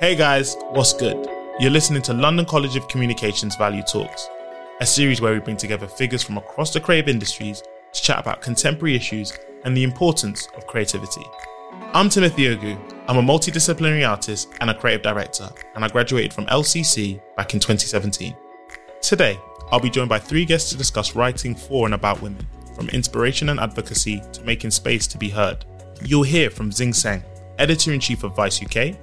Hey guys, what's good? You're listening to London College of Communications Value Talks, a series where we bring together figures from across the creative industries to chat about contemporary issues and the importance of creativity. I'm Timothy Ogu. I'm a multidisciplinary artist and a creative director, and I graduated from LCC back in 2017. Today, I'll be joined by three guests to discuss writing for and about women, from inspiration and advocacy to making space to be heard. You'll hear from Zing Tsjeng, editor in chief of Vice UK,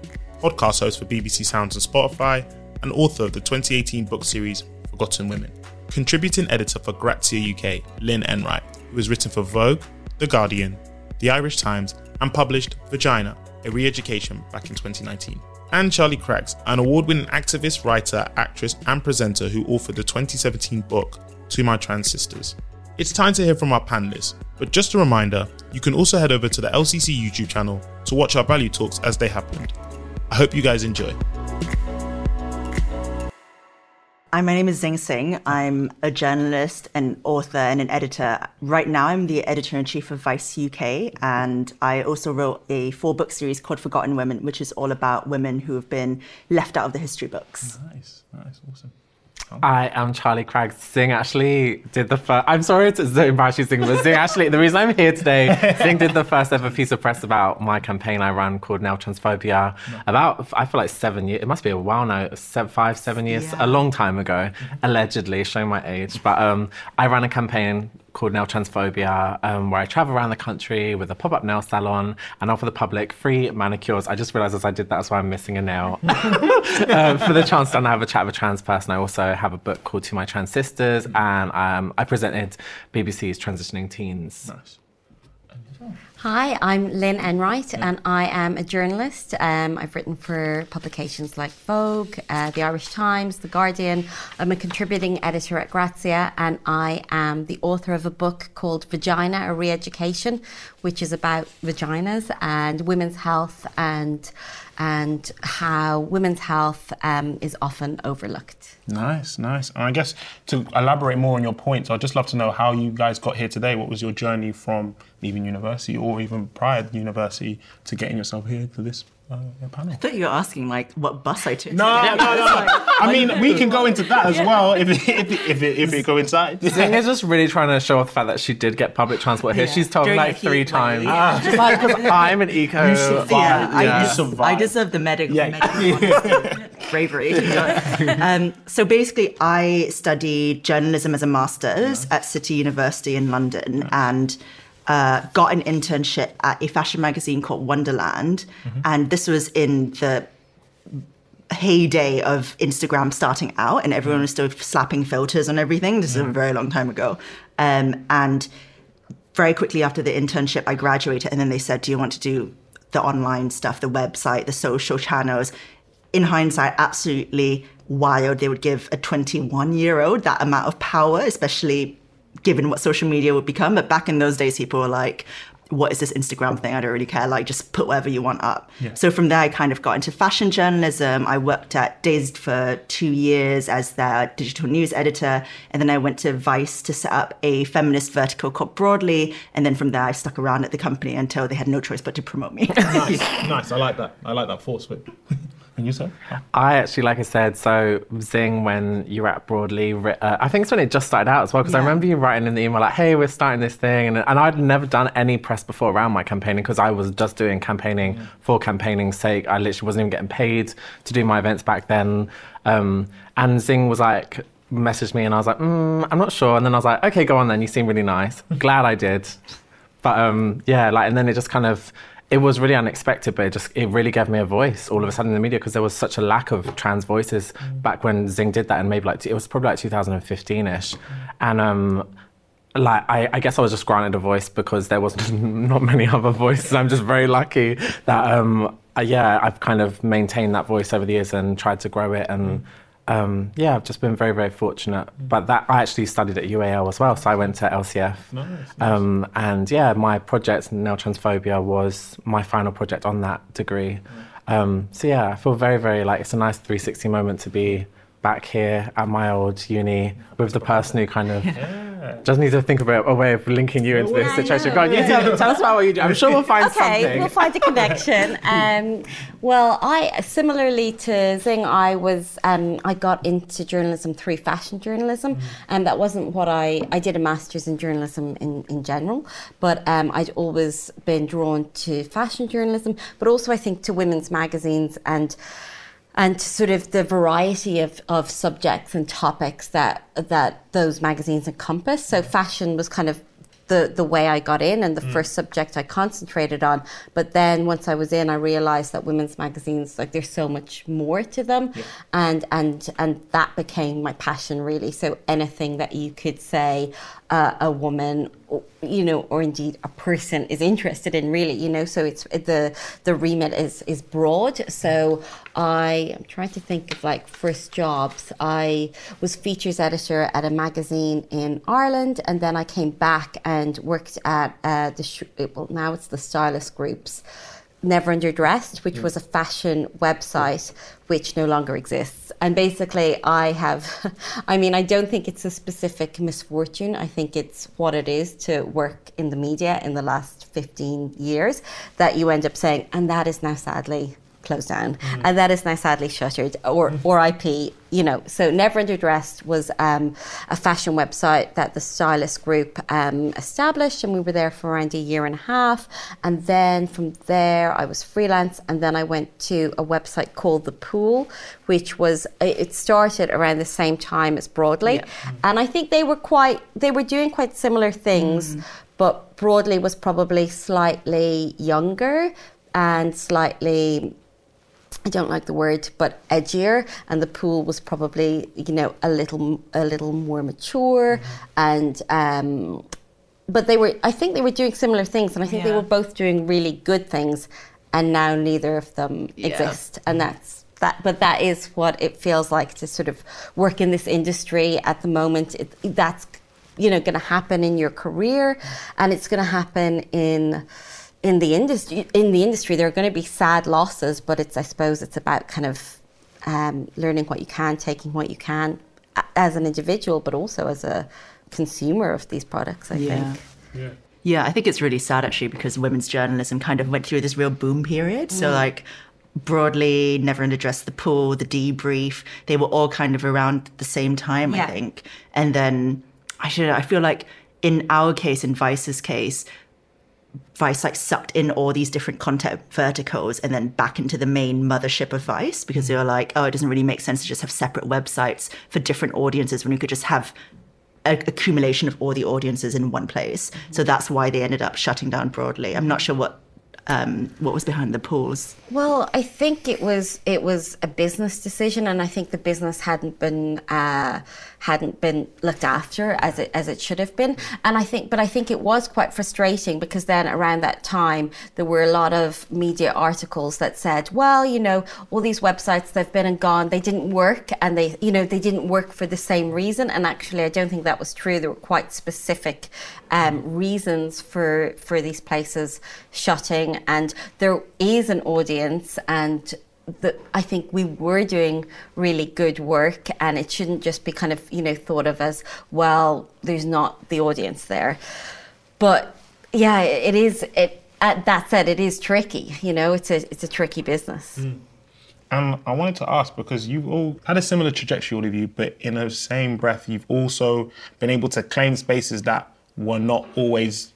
podcast host for BBC Sounds and Spotify, and author of the 2018 book series Forgotten Women. Contributing editor for Grazia UK, Lynn Enright, who has written for Vogue, The Guardian, The Irish Times, and published Vagina, a re education back in 2019. And Charlie Craggs, an award winning activist, writer, actress, and presenter who authored the 2017 book To My Trans Sisters. It's time to hear from our panelists, but just a reminder you can also head over to the LCC YouTube channel to watch our value talks as they happened. I hope you guys enjoy. Hi, my name is Zing Tsjeng. I'm a journalist, an author, and an editor. Right now, I'm the editor in chief of Vice UK, and I also wrote a four book series called Forgotten Women, which is all about women who have been left out of the history books. Nice, nice, awesome. I am Charlie Craggs. Zing actually did the first. I'm sorry to so embarrass you, Zing, but Zing actually, the reason I'm here today, Zing did the first ever piece of press about my campaign I ran called Nail Transphobia. About, I feel like seven years, it must be a while now, seven, five, seven years, Yeah. a long time ago, allegedly, showing my age. But um, I ran a campaign called Nail Transphobia, um, where I travel around the country with a pop up nail salon and offer the public free manicures. I just realized as I did that, that's why I'm missing a nail. um, for the chance to have a chat with a trans person, I also have a book called To My Trans Sisters, and um, I presented BBC's Transitioning Teens. Nice. Hi, I'm Lynn Enright, and I am a journalist. Um, I've written for publications like Vogue, uh, The Irish Times, The Guardian. I'm a contributing editor at Grazia, and I am the author of a book called Vagina, a Re-Education, which is about vaginas and women's health and and how women's health um, is often overlooked. Nice, nice. And I guess to elaborate more on your points, I'd just love to know how you guys got here today. What was your journey from leaving university or even prior to university to getting yourself here to this uh, panel? I thought you were asking, like, what bus I took. No, get no, no. Like- I mean, we can go into that as well if it, if it, if it, if it coincides. Xing is just really trying to show off the fact that she did get public transport here. Yeah. She's told me During like three heat wave. times. Ah. Just like, I'm an eco. You survived. yeah, I, Yeah. Survived. I deserve the medical, Yeah. medical bravery. to do it. um, so basically, I studied journalism as a master's at City University in London and uh, got an internship at a fashion magazine called Wonderland. And this was in the heyday of Instagram starting out, and everyone was still slapping filters on everything. This is a very long time ago. Um, and very quickly after the internship, I graduated, and then they said, "Do you want to do the online stuff, the website, the social channels?" In hindsight, absolutely wild. They would give a 21 year old that amount of power, especially given what social media would become. But back in those days, people were like, what is this Instagram thing? I don't really care. Like, just put whatever you want up. So from there, I kind of got into fashion journalism. I worked at Dazed for two years as their digital news editor. And then I went to Vice to set up a feminist vertical called Broadly. And then from there, I stuck around at the company until they had no choice but to promote me. nice, nice. I like that. I like that force. But and you, sir? I actually, like I said, so Zing, when you were at Broadly, uh, I think it's when it just started out as well, because I remember you writing in the email, like, hey, we're starting this thing. And, and I'd never done any press before around my campaigning because I was just doing campaigning for campaigning's sake. I literally wasn't even getting paid to do my events back then. Um, and Zing was like, messaged me, and I was like, mm, I'm not sure. And then I was like, okay, go on then. You seem really nice. Glad I did. But um, yeah, like, and then it just kind of, it was really unexpected, but it just, it really gave me a voice all of a sudden in the media because there was such a lack of trans voices back when Zing did that, and maybe like, it was probably like 2015 ish. And um, like, I, I guess I was just granted a voice because there was not many other voices. I'm just very lucky that, um, uh, yeah, I've kind of maintained that voice over the years and tried to grow it and, um, yeah, I've just been very, very fortunate. But that I actually studied at UAL as well, so I went to LCF. Nice, Um, and yeah, my project, Nail Transphobia, was my final project on that degree. Um, so yeah, I feel very, very like it's a nice 360 moment to be back here at my old uni with the person who kind of Just need to think about a way of linking you into this Yeah, situation. yeah. Go on, you tell, tell us about what you do. I'm sure we'll find okay, something. we'll find a connection. Um, well, I similarly to Zing, I was um, I got into journalism through fashion journalism, and that wasn't what I I did a master's in journalism in in general, but um, I'd always been drawn to fashion journalism, but also I think to women's magazines and and sort of the variety of, of subjects and topics that that those magazines encompass. So fashion was kind of the, the way I got in and the first subject I concentrated on. But then once I was in, I realized that women's magazines, like there's so much more to them. And, and, and that became my passion really. So anything that you could say uh, a woman, you know, or indeed a person is interested in really, you know, so it's the, the remit is, is broad. So I am trying to think of like first jobs. I was features editor at a magazine in Ireland, and then I came back and worked at uh, the sh- well now it's the Stylist Group's Never Underdressed, which was a fashion website which no longer exists. And basically, I have, I mean, I don't think it's a specific misfortune. I think it's what it is to work in the media in the last 15 years that you end up saying, and that is now sadly closed down, and that is now sadly shuttered or or IP. You know, so Never Underdressed was um, a fashion website that the Stylist Group um, established, and we were there for around a year and a half. And then from there, I was freelance, and then I went to a website called The Pool, which was it started around the same time as Broadly, and I think they were quite they were doing quite similar things, but Broadly was probably slightly younger and slightly I don't like the word, but edgier, and the pool was probably you know a little a little more mature, and um, but they were I think they were doing similar things, and I think they were both doing really good things, and now neither of them Yeah. exist, and that's that. But that is what it feels like to sort of work in this industry at the moment. It, that's you know going to happen in your career, and it's going to happen in in the industry in the industry there are going to be sad losses but it's i suppose it's about kind of um, learning what you can taking what you can as an individual but also as a consumer of these products i Yeah. think Yeah, I think it's really sad actually because women's journalism kind of went through this real boom period. So like broadly, never underdressed the pool, the debrief, they were all kind of around the same time, Yeah. I think. And then I should I feel like in our case, in Vice's case, Vice like sucked in all these different content verticals and then back into the main mothership of Vice because they were like, oh, it doesn't really make sense to just have separate websites for different audiences when you could just have a accumulation of all the audiences in one place. So that's why they ended up shutting down broadly. I'm not sure what um, what was behind the pause. Well, I think it was it was a business decision, and I think the business hadn't been uh, hadn't been looked after as it as it should have been. And I think, but I think it was quite frustrating because then around that time there were a lot of media articles that said, well, you know, all these websites they've been and gone, they didn't work, and they you know they didn't work for the same reason. And actually, I don't think that was true. There were quite specific um, reasons for for these places shutting, and there is an audience, and the, I think we were doing really good work, and it shouldn't just be kind of you know thought of as well. There's not the audience there, but yeah, it is. It that said, it is tricky. You know, it's a it's a tricky business. Hmm. And I wanted to ask because you've all had a similar trajectory, all of you, but in the same breath, you've also been able to claim spaces that were not always,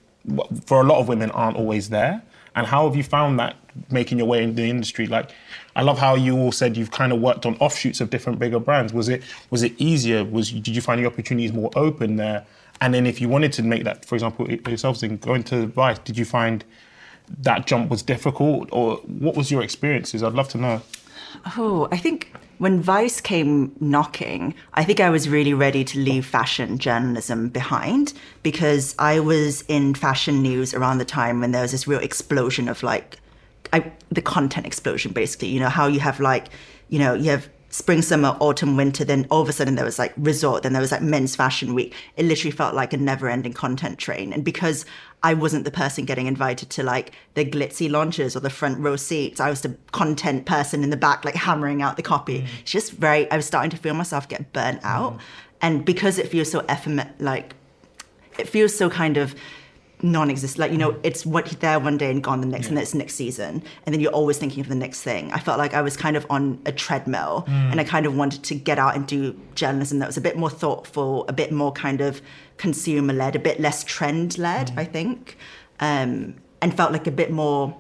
for a lot of women, aren't always there. And how have you found that making your way in the industry? Like, I love how you all said you've kind of worked on offshoots of different bigger brands. Was it was it easier? Was did you find the opportunities more open there? And then if you wanted to make that, for example, yourselves in going to Vice, did you find that jump was difficult, or what was your experiences? I'd love to know. Oh, I think when Vice came knocking, I think I was really ready to leave fashion journalism behind because I was in fashion news around the time when there was this real explosion of like I, the content explosion, basically. You know, how you have like, you know, you have spring, summer, autumn, winter, then all of a sudden there was like resort, then there was like men's fashion week. It literally felt like a never ending content train. And because I wasn't the person getting invited to like the glitzy launches or the front row seats, I was the content person in the back, like hammering out the copy. Mm. It's just very, I was starting to feel myself get burnt out. Mm. And because it feels so ephemer, like it feels so kind of non-existent like you know mm. it's what there one day and gone the next and then it's next season and then you're always thinking of the next thing. I felt like i was kind of on a treadmill mm. and i kind of wanted to get out and do journalism that was a bit more thoughtful a bit more kind of consumer led a bit less trend led mm. i think um, and felt like a bit more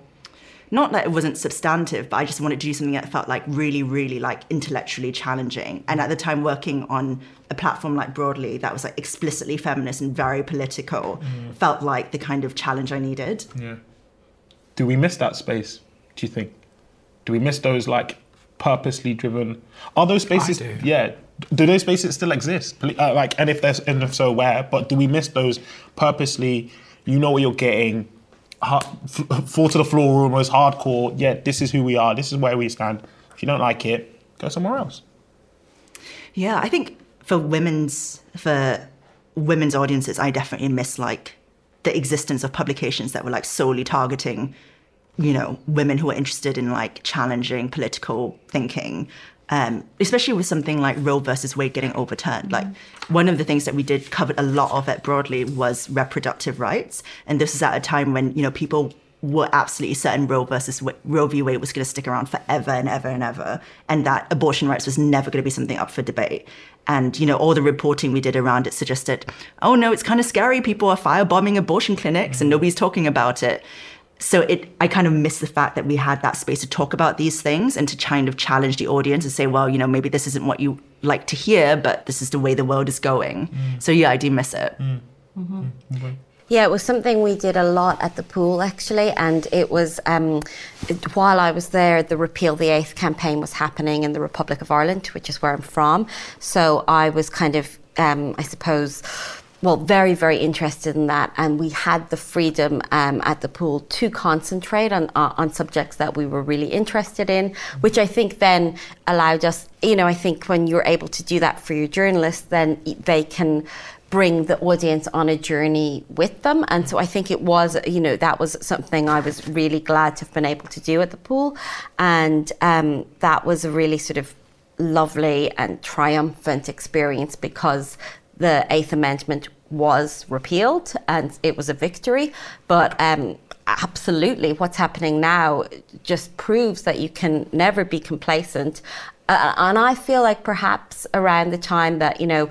not that it wasn't substantive, but I just wanted to do something that felt like really, really like intellectually challenging. And at the time, working on a platform like Broadly that was like explicitly feminist and very political, felt like the kind of challenge I needed. Yeah. Do we miss that space? Do you think? Do we miss those like purposely driven? Are those spaces? do. Yeah. Do those spaces still exist? Uh, like, and if there's, and if so, where? But do we miss those purposely? You know what you're getting. Fall to the floor almost hardcore. Yeah, this is who we are. This is where we stand. If you don't like it, go somewhere else. Yeah, I think for women's for women's audiences, I definitely miss like the existence of publications that were like solely targeting, you know, women who are interested in like challenging political thinking. Um, especially with something like Roe versus Wade getting overturned. Like one of the things that we did covered a lot of it broadly was reproductive rights, and this is at a time when you know people were absolutely certain Roe versus Wa- Roe v. Wade was going to stick around forever and ever and ever, and that abortion rights was never going to be something up for debate. And you know, all the reporting we did around it suggested, oh no, it's kind of scary. People are firebombing abortion clinics, and nobody's talking about it. So it, I kind of miss the fact that we had that space to talk about these things and to kind of challenge the audience and say, well, you know, maybe this isn't what you like to hear, but this is the way the world is going. So yeah, I do miss it. Yeah, it was something we did a lot at the pool actually, and it was um, it- while I was there, the Repeal the Eighth campaign was happening in the Republic of Ireland, which is where I'm from. So I was kind of, um, I suppose, well, very, very interested in that, and we had the freedom um, at the pool to concentrate on uh, on subjects that we were really interested in, which I think then allowed us. You know, I think when you're able to do that for your journalists, then they can bring the audience on a journey with them. And so I think it was, you know, that was something I was really glad to have been able to do at the pool. And um, that was a really sort of lovely and triumphant experience because the Eighth Amendment was repealed and it was a victory. But um, absolutely, what's happening now just proves that you can never be complacent. Uh, and I feel like perhaps around the time that, you know,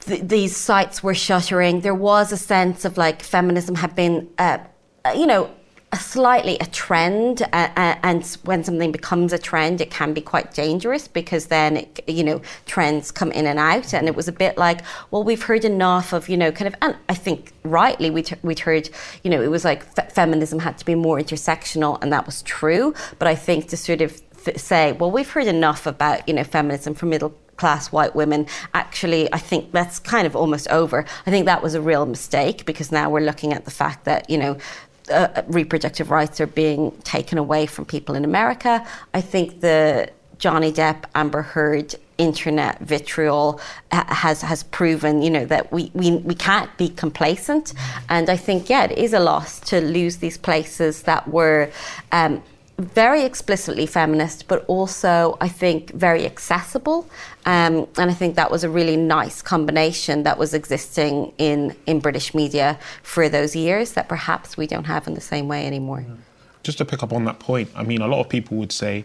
th- these sites were shuttering, there was a sense of like feminism had been, uh, uh, you know, a slightly a trend, uh, uh, and when something becomes a trend, it can be quite dangerous because then it, you know trends come in and out, and it was a bit like, well, we've heard enough of you know kind of, and I think rightly we t- we'd heard, you know, it was like fe- feminism had to be more intersectional, and that was true, but I think to sort of th- say, well, we've heard enough about you know feminism for middle class white women. Actually, I think that's kind of almost over. I think that was a real mistake because now we're looking at the fact that you know. Uh, reproductive rights are being taken away from people in America. I think the Johnny Depp, Amber Heard, internet vitriol ha- has has proven, you know, that we, we we can't be complacent. And I think, yeah, it is a loss to lose these places that were um, very explicitly feminist, but also I think very accessible. Um, and I think that was a really nice combination that was existing in in British media for those years that perhaps we don't have in the same way anymore. just to pick up on that point, I mean, a lot of people would say,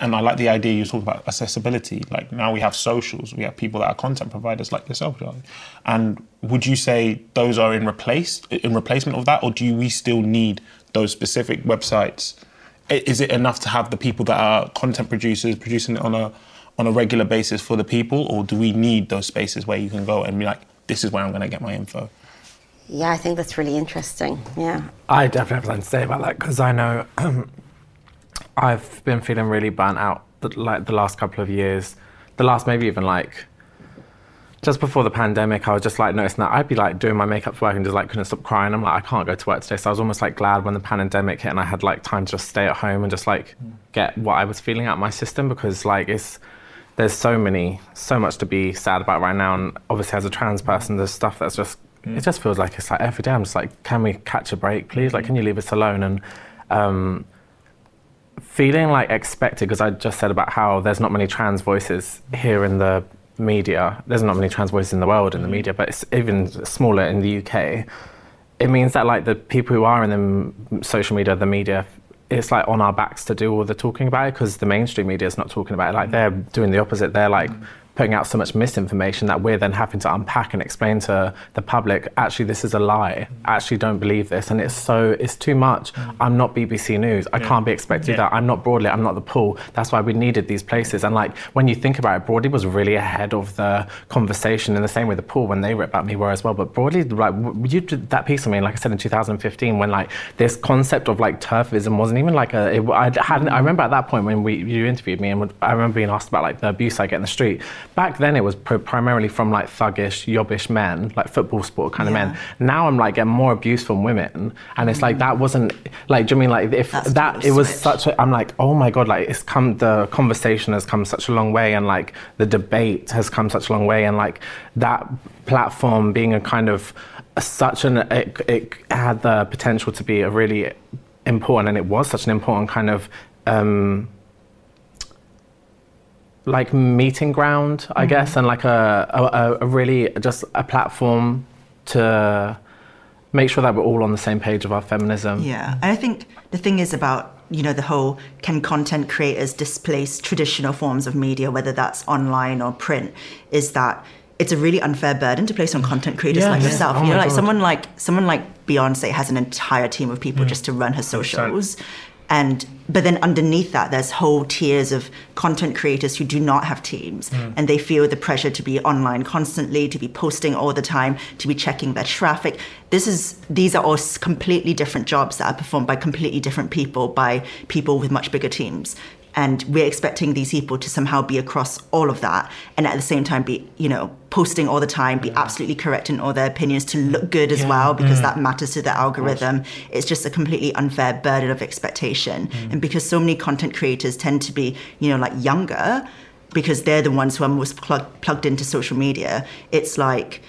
and I like the idea you talk about accessibility. Like now we have socials, we have people that are content providers like yourself, Charlie. And would you say those are in replace in replacement of that, or do we still need those specific websites? I- Is it enough to have the people that are content producers producing it on a on a regular basis for the people, or do we need those spaces where you can go and be like, this is where I'm going to get my info? Yeah, I think that's really interesting. Yeah. I definitely have something to say about that because I know um, I've been feeling really burnt out the, like the last couple of years. The last maybe even like just before the pandemic, I was just like noticing that I'd be like doing my makeup for work and just like couldn't stop crying. I'm like, I can't go to work today. So I was almost like glad when the pandemic hit and I had like time to just stay at home and just like mm. get what I was feeling out of my system because like it's there's so many so much to be sad about right now. And obviously as a trans mm. person there's stuff that's just it mm. just feels like it's like every day I'm just like can we catch a break please? Like can you leave us alone? And um, feeling like expected because I just said about how there's not many trans voices here in the media. There's not many trans voices in the world in the mm-hmm. media, but it's even smaller in the UK. It means that like the people who are in the social media, the media, it's like on our backs to do all the talking about it because the mainstream media is not talking about it. Like mm-hmm. they're doing the opposite. They're like mm-hmm. Putting out so much misinformation that we're then having to unpack and explain to the public actually this is a lie. Actually don't believe this. And it's so it's too much. Mm. I'm not bbc news. I can't be expected Yeah. that. I'm not broadly i'm not the pool. That's why we needed these places. And like when you think about it broadly was really ahead of the conversation in the same way the pool when they wrote about me were as well. But broadly like you did that piece of me like i said in 2015 when like this concept of like TERFism wasn't even like a it, i hadn't i remember at that point when we you interviewed me and i remember being asked about like the abuse i get in the street back then it was pr- primarily from like thuggish yobbish men like football sport kind of men. Now i'm like getting more abuse from women and it's like that wasn't like do you mean? Like if That's that it was switch. such a, i'm like oh my god like it's come the conversation has come such a long way and like the debate has come such a long way and like that platform being a kind of such an it, it had the potential to be a really important and it was such an important kind of um like meeting ground, I mm-hmm. guess, and like a, a, a really just a platform to make sure that we're all on the same page of our feminism. Yeah, and I think the thing is about you know the whole can content creators displace traditional forms of media, whether that's online or print, is that it's a really unfair burden to place on content creators Yeah, like yeah. yourself. Oh you know, like God. someone like someone like Beyonce has an entire team of people mm. just to run her socials. And but then underneath that, there's whole tiers of content creators who do not have teams, hmm. and they feel the pressure to be online constantly, to be posting all the time, to be checking their traffic. This is these are all completely different jobs that are performed by completely different people, by people with much bigger teams. And we're expecting these people to somehow be across all of that, and at the same time be, you know, posting all the time, be absolutely correct in all their opinions, to look good as well, because mm. that matters to the algorithm. It's just a completely unfair burden of expectation. Mm. And because so many content creators tend to be, you know, like younger, because they're the ones who are most plug- plugged into social media, it's like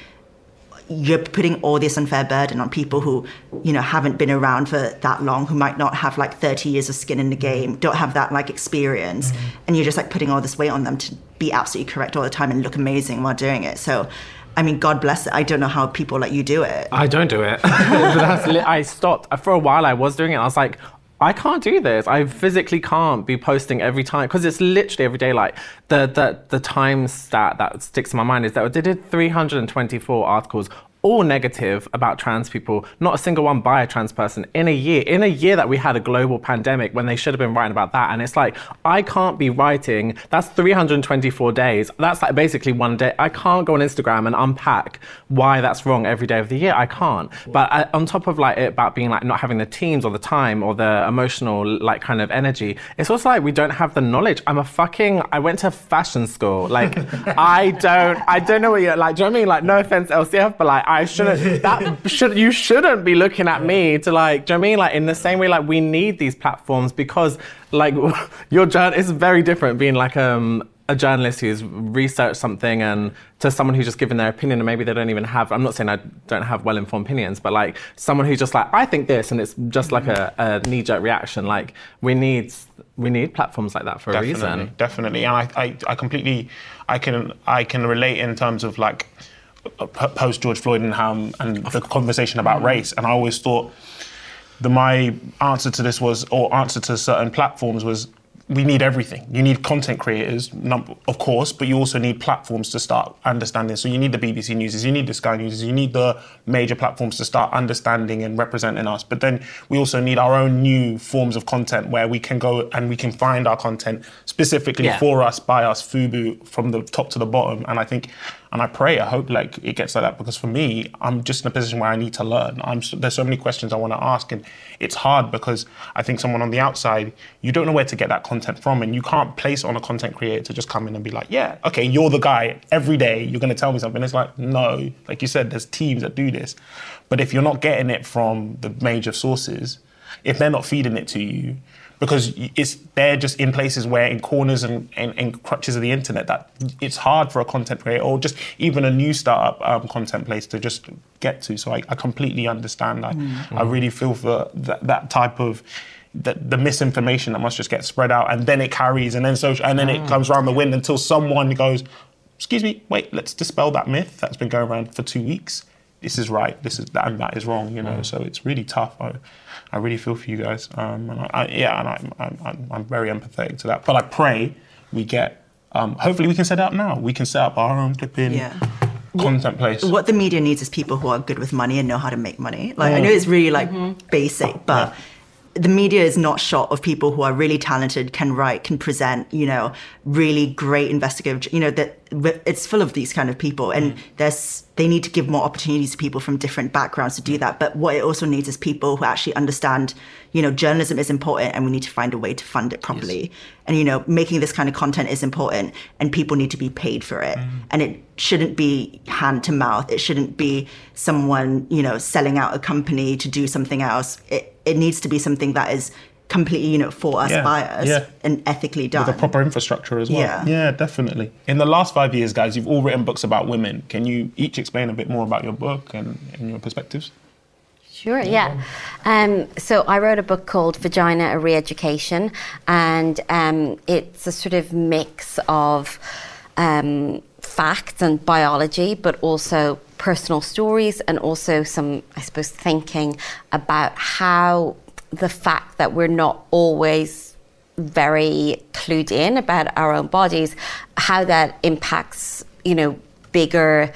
you're putting all this unfair burden on people who, you know, haven't been around for that long, who might not have like 30 years of skin in the game, don't have that like experience, mm-hmm. and you're just like putting all this weight on them to be absolutely correct all the time and look amazing while doing it. So, I mean, God bless it. I don't know how people like you do it. I don't do it. Li- I stopped. For a while, I was doing it. I was like, I can't do this. I physically can't be posting every time because it's literally every day. Like the the the time stat that sticks in my mind is that they did 324 articles. All negative about trans people, not a single one by a trans person in a year. In a year that we had a global pandemic when they should have been writing about that. And it's like, I can't be writing, that's 324 days. That's like basically one day. I can't go on Instagram and unpack why that's wrong every day of the year. I can't. But uh, on top of like it about being like not having the teams or the time or the emotional like kind of energy, it's also like we don't have the knowledge. I'm a fucking, I went to fashion school. Like, I don't, I don't know what you're like, do you know what I mean? Like, no offense, LCF, but like, I shouldn't, that should, you shouldn't be looking at me to like, do you know I mean? Like, in the same way, like, we need these platforms because like, your journey is very different being like, um, a journalist who's researched something and to someone who's just given their opinion and maybe they don't even have i'm not saying i don't have well-informed opinions but like someone who's just like i think this and it's just like a, a knee-jerk reaction. Like we need we need platforms like that for a reason. Definitely, and I, I, I completely, I can, I can relate in terms of like Uh, post George Floyd and how and the conversation about mm. race. And I always thought the my answer to this was, or answer to certain platforms was, we need everything. You need content creators, of course, but you also need platforms to start understanding. So you need the BBC News, you need the Sky News, you need the major platforms to start understanding and representing us. But then we also need our own new forms of content where we can go and we can find our content specifically Yeah. for us, by us, FUBU, from the top to the bottom. And I think, and I pray, I hope like it gets like that because for me, I'm just in a position where I need to learn. I'm there's so many questions I want to ask, and it's hard because I think someone on the outside, you don't know where to get that content from, and you can't place on a content creator to just come in and be like, yeah, okay, you're the guy. Every day you're going to tell me something. It's like no, like you said, there's teams that do this, but if you're not getting it from the major sources, if they're not feeding it to you because it's they're just in places where in corners and, and, and crutches of the internet that it's hard for a content creator or just even a new startup um, content place to just get to so I, I completely understand I, mm. I really feel for that, that type of the, the misinformation that must just get spread out and then it carries and then social and then it mm. comes around the wind until someone goes excuse me, wait, let's dispel that myth that's been going around for two weeks. This is right. This is that, and that is wrong. You know, mm. so it's really tough. I, I really feel for you guys. Um, and I, I, yeah, and I'm, I'm, I'm, I'm very empathetic to that. But I pray we get. Um, hopefully, we can set up now. We can set up our own clipping Yeah. content place. What the media needs is people who are good with money and know how to make money. Like I know it's really like basic, but the media is not short of people who are really talented, can write, can present, you know, really great investigative, you know, that it's full of these kind of people and mm. there's they need to give more opportunities to people from different backgrounds to do mm. that. But what it also needs is people who actually understand, you know, journalism is important and we need to find a way to fund it properly. And you know, making this kind of content is important and people need to be paid for it. Mm. And it shouldn't be hand to mouth. It shouldn't be someone, you know, selling out a company to do something else. It it needs to be something that is completely, you know, for us Yeah, by us yeah. and ethically done. with a proper infrastructure as well. Yeah. yeah, definitely. In the last five years, guys, you've all written books about women. Can you each explain a bit more about your book and, and your perspectives? Sure, yeah. Um, so I wrote a book called Vagina, a Re-Education, and um, it's a sort of mix of um, facts and biology, but also personal stories and also some, I suppose, thinking about how the fact that we're not always very clued in about our own bodies, how that impacts, you know, bigger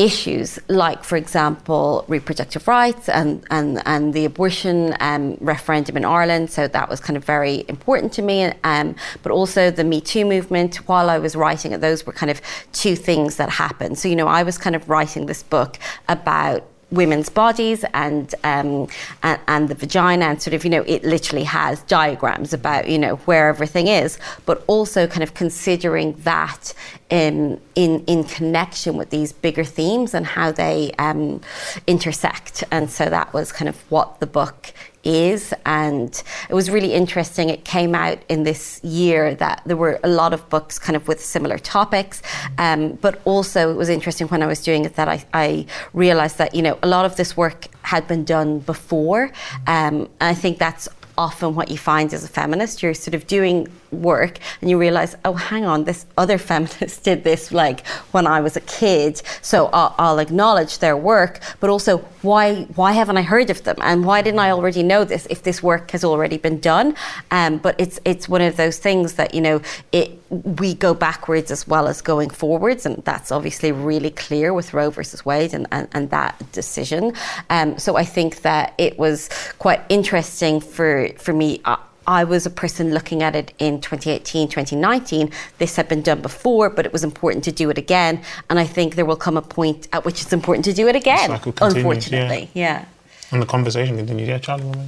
issues like, for example, reproductive rights and, and, and the abortion um, referendum in Ireland. So that was kind of very important to me. Um, but also the Me Too movement. While I was writing it, those were kind of two things that happened. So, you know, I was kind of writing this book about women's bodies and, um, and and the vagina and sort of you know it literally has diagrams about you know where everything is but also kind of considering that in in in connection with these bigger themes and how they um, intersect. And so that was kind of what the book is and it was really interesting. It came out in this year that there were a lot of books kind of with similar topics um, but also it was interesting when i was doing it that I, I realized that you know a lot of this work had been done before um, and i think that's often what you find as a feminist. You're sort of doing work and you realize oh hang on this other feminist did this like when i was a kid so i'll, I'll acknowledge their work but also why why haven't i heard of them? And why didn't i already know this if this work has already been done? Um, but it's it's one of those things that you know it we go backwards as well as going forwards and that's obviously really clear with roe versus wade and, and, and that decision. Um, so i think that it was quite interesting for for me uh, I was a person looking at it in 2018, 2019. This had been done before, but it was important to do it again. And I think there will come a point at which it's important to do it again, unfortunately. Yeah. And the conversation continues. Yeah, Charlie. what?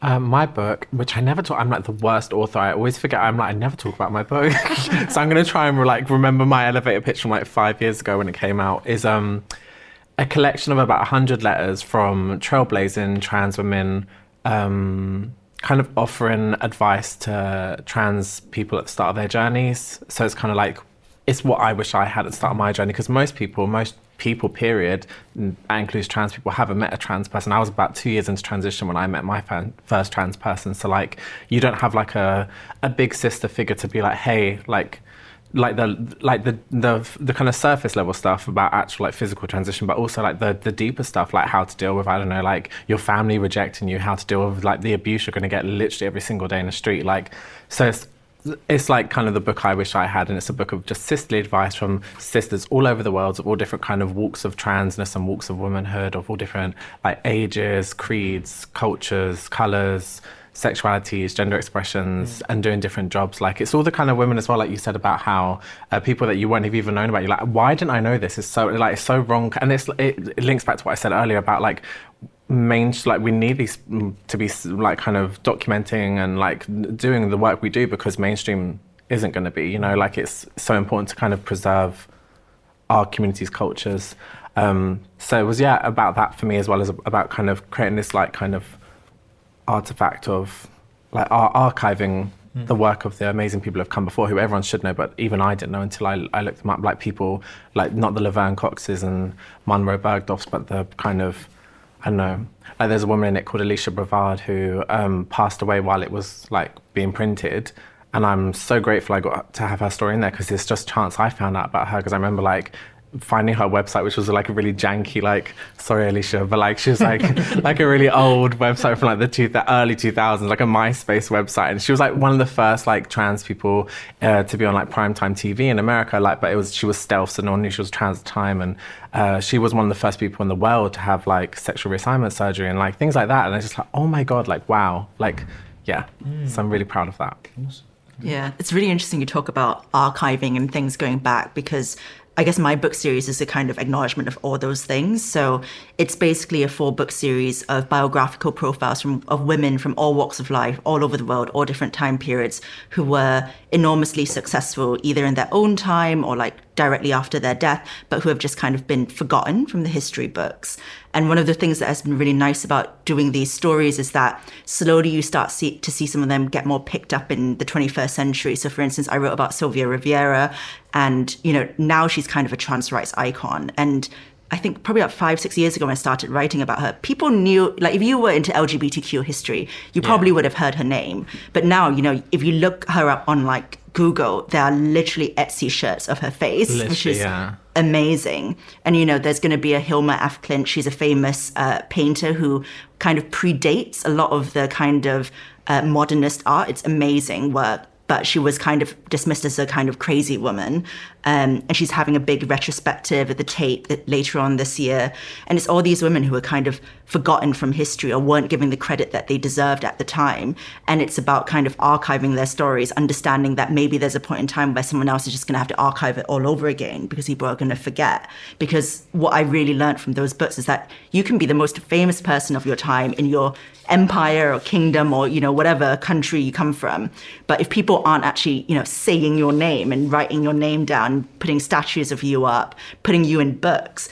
Um, my book, which I never talk, I'm like the worst author. I always forget. I'm like I never talk about my book, so I'm gonna try and like remember my elevator pitch from like five years ago when it came out. Is um a collection of about hundred letters from trailblazing trans women, um, kind of offering advice to trans people at the start of their journeys. So it's kind of like it's what I wish I had at the start of my journey because most people, most people, period, that includes trans people, haven't met a trans person. I was about two years into transition when I met my first trans person. So like, you don't have like a a big sister figure to be like, hey, like like the like the the the kind of surface level stuff about actual like physical transition, but also like the the deeper stuff, like how to deal with I don't know, like your family rejecting you, how to deal with like the abuse you're going to get literally every single day in the street. Like, so it's it's like kind of the book I wish I had, and it's a book of just sisterly advice from sisters all over the world, of all different kind of walks of transness and walks of womanhood, of all different like ages, creeds, cultures, colors, sexualities, gender expressions, and doing different jobs. Like it's all the kind of women as well, like you said about how uh, people that you wouldn't have even known about. You're like, why didn't I know this? It's so like it's so wrong, and it's it, it links back to what I said earlier about like main like we need these mm, to be like kind of documenting and like doing the work we do because mainstream isn't going to be you know like it's so important to kind of preserve our communities cultures um so it was yeah about that for me as well as about kind of creating this like kind of artifact of like ar- archiving the work of the amazing people who have come before who everyone should know but even I didn't know until I, I looked them up like people like not the Laverne Coxes and Munroe Bergdorfs but the kind of I don't know like there's a woman in it called Aleshia Brevard who um, passed away while it was like being printed and I'm so grateful I got to have her story in there because it's just chance I found out about her because I remember like finding her website, which was like a really janky, like sorry Aleshia, but like she was like like a really old website from like the two, the early 2000s, like a MySpace website, and she was like one of the first like trans people uh, to be on like primetime TV in America. Like, but it was she was stealth, so no one knew she was trans at the time, and uh, she was one of the first people in the world to have like sexual reassignment surgery and like things like that. And it's just like, oh my god, like wow, like yeah. Mm. So I'm really proud of that. Yeah, it's really interesting you talk about archiving and things going back because I guess my book series is a kind of acknowledgement of all those things. So it's basically a four book series of biographical profiles from of women from all walks of life, all over the world, all different time periods, who were enormously successful either in their own time or like directly after their death, but who have just kind of been forgotten from the history books. And one of the things that has been really nice about doing these stories is that slowly you start see, to see some of them get more picked up in the 21st century. So, for instance, I wrote about Sylvia Rivera, and you know now she's kind of a trans rights icon. And I think probably about five, six years ago when I started writing about her, people knew, like, if you were into LGBTQ history, you probably yeah. would have heard her name. But now, you know, if you look her up on like Google, there are literally Etsy shirts of her face, literally, which is yeah. amazing. And you know, there's going to be a Hilma af Klint. She's a famous uh, painter who kind of predates a lot of the kind of uh, modernist art. It's amazing work but she was kind of dismissed as a kind of crazy woman. Um, and she's having a big retrospective at the Tate later on this year. And it's all these women who are kind of forgotten from history or weren't given the credit that they deserved at the time. And it's about kind of archiving their stories, understanding that maybe there's a point in time where someone else is just going to have to archive it all over again because people are going to forget. Because what I really learned from those books is that you can be the most famous person of your time in your empire or kingdom or you know whatever country you come from but if people aren't actually you know saying your name and writing your name down putting statues of you up putting you in books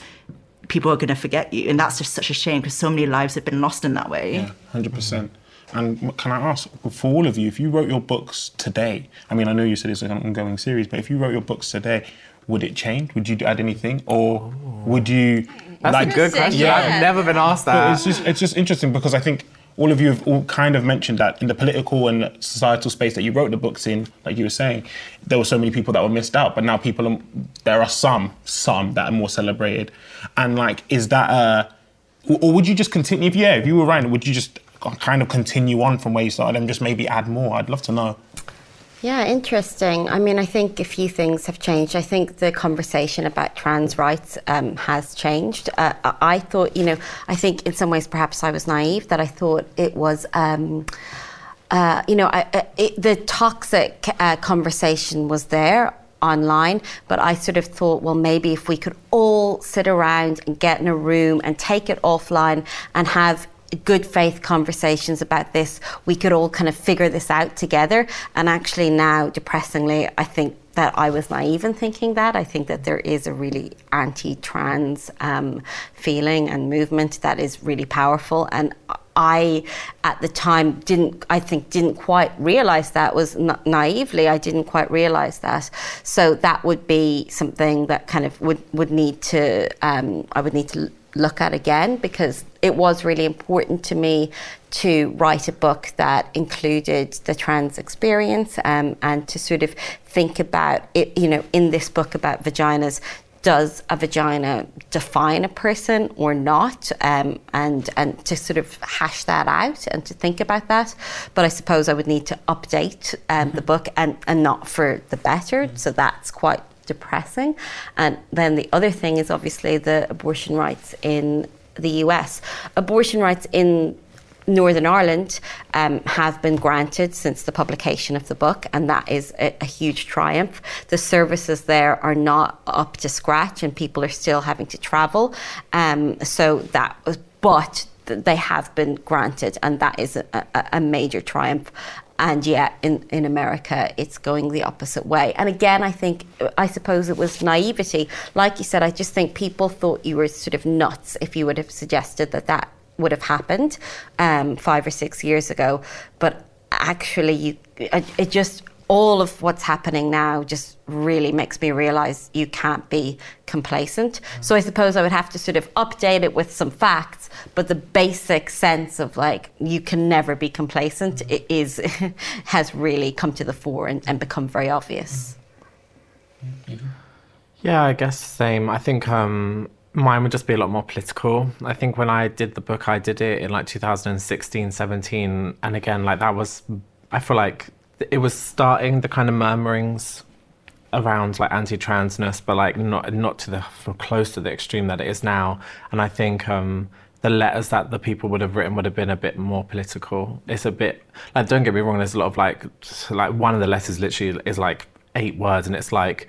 people are going to forget you and that's just such a shame because so many lives have been lost in that way yeah 100% and can I ask for all of you, if you wrote your books today, I mean, I know you said it's an ongoing series, but if you wrote your books today, would it change? Would you add anything, or would you? That's like, a good question. Yeah. I've never been asked that. But it's just it's just interesting because I think all of you have all kind of mentioned that in the political and societal space that you wrote the books in, like you were saying, there were so many people that were missed out. But now people, are, there are some, some that are more celebrated. And like, is that a, or would you just continue? If yeah, if you were writing, would you just kind of continue on from where you started and just maybe add more? I'd love to know. Yeah, interesting. I mean, I think a few things have changed. I think the conversation about trans rights um, has changed. Uh, I thought, you know, I think in some ways perhaps I was naive that I thought it was. Um, uh, you know, I, it, the toxic uh, conversation was there online, but I sort of thought, well, maybe if we could all sit around and get in a room and take it offline and have good faith conversations about this, we could all kind of figure this out together. And actually, now, depressingly, I think that I was naive in thinking that. I think that there is a really anti trans um, feeling and movement that is really powerful. And I, at the time, didn't, I think, didn't quite realize that was na- naively, I didn't quite realize that. So that would be something that kind of would, would need to, um, I would need to look at again because it was really important to me to write a book that included the trans experience um, and to sort of think about it, you know, in this book about vaginas. Does a vagina define a person or not? Um, and and to sort of hash that out and to think about that. But I suppose I would need to update um, the book and, and not for the better. So that's quite depressing. And then the other thing is obviously the abortion rights in the US. Abortion rights in Northern Ireland um, have been granted since the publication of the book, and that is a, a, huge triumph. The services there are not up to scratch, and people are still having to travel. Um, so that, was, but they have been granted, and that is a, a, a major triumph and yet in, in America it's going the opposite way. And again, I think, I suppose it was naivety. Like you said, I just think people thought you were sort of nuts if you would have suggested that that would have happened um, five or six years ago. But actually, you, it just all of what's happening now just really makes me realize you can't be complacent. So I suppose I would have to sort of update it with some facts, but the basic sense of like you can never be complacent is has really come to the fore and, and become very obvious. Yeah, I guess the same. I think um, mine would just be a lot more political. I think when I did the book, I did it in like 2016, 17. And again, like that was, I feel like it was starting the kind of murmurings around like anti-transness, but like not not to the close to the extreme that it is now. And I think um, the letters that the people would have written would have been a bit more political. It's a bit like don't get me wrong. There's a lot of like like one of the letters literally is like eight words, and it's like